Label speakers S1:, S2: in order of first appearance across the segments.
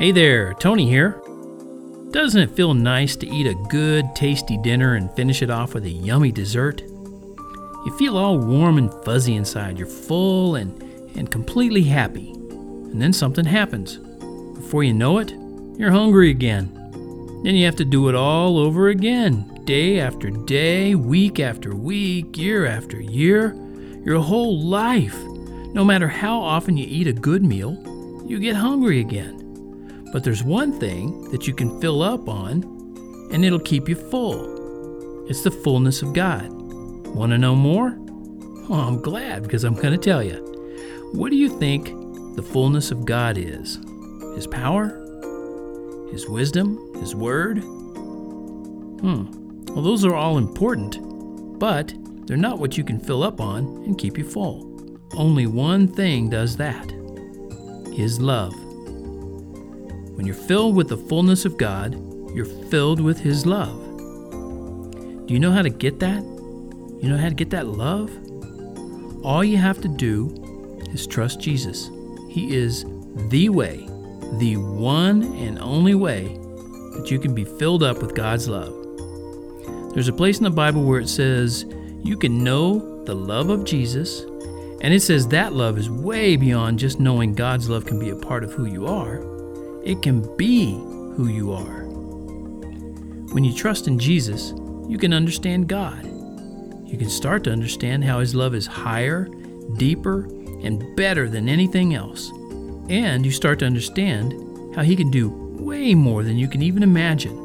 S1: Hey there, Tony here. Doesn't it feel nice to eat a good, tasty dinner and finish it off with a yummy dessert? You feel all warm and fuzzy inside. You're full and, and completely happy. And then something happens. Before you know it, you're hungry again. Then you have to do it all over again, day after day, week after week, year after year, your whole life. No matter how often you eat a good meal, you get hungry again. But there's one thing that you can fill up on, and it'll keep you full. It's the fullness of God. Want to know more? Well, I'm glad because I'm going to tell you. What do you think the fullness of God is? His power? His wisdom? His word? Hmm. Well, those are all important, but they're not what you can fill up on and keep you full. Only one thing does that His love. When you're filled with the fullness of God, you're filled with His love. Do you know how to get that? You know how to get that love? All you have to do is trust Jesus. He is the way, the one and only way that you can be filled up with God's love. There's a place in the Bible where it says you can know the love of Jesus, and it says that love is way beyond just knowing God's love can be a part of who you are. It can be who you are. When you trust in Jesus, you can understand God. You can start to understand how His love is higher, deeper, and better than anything else. And you start to understand how He can do way more than you can even imagine.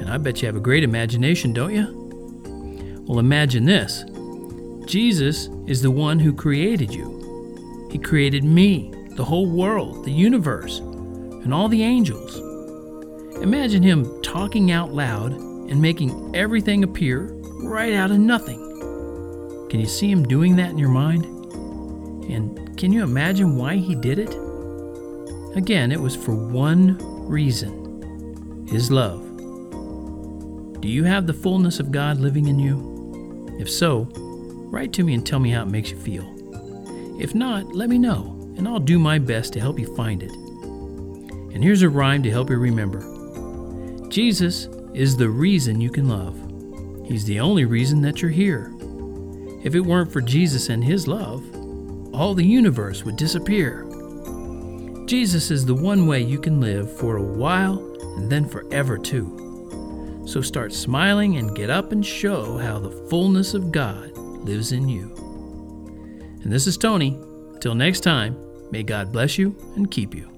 S1: And I bet you have a great imagination, don't you? Well, imagine this Jesus is the one who created you. He created me, the whole world, the universe and all the angels. Imagine him talking out loud and making everything appear right out of nothing. Can you see him doing that in your mind? And can you imagine why he did it? Again, it was for one reason His love. Do you have the fullness of God living in you? If so, write to me and tell me how it makes you feel. If not, let me know, and I'll do my best to help you find it. And here's a rhyme to help you remember Jesus is the reason you can love. He's the only reason that you're here. If it weren't for Jesus and His love, all the universe would disappear. Jesus is the one way you can live for a while and then forever too. So start smiling and get up and show how the fullness of God lives in you. And this is Tony. Till next time, may God bless you and keep you.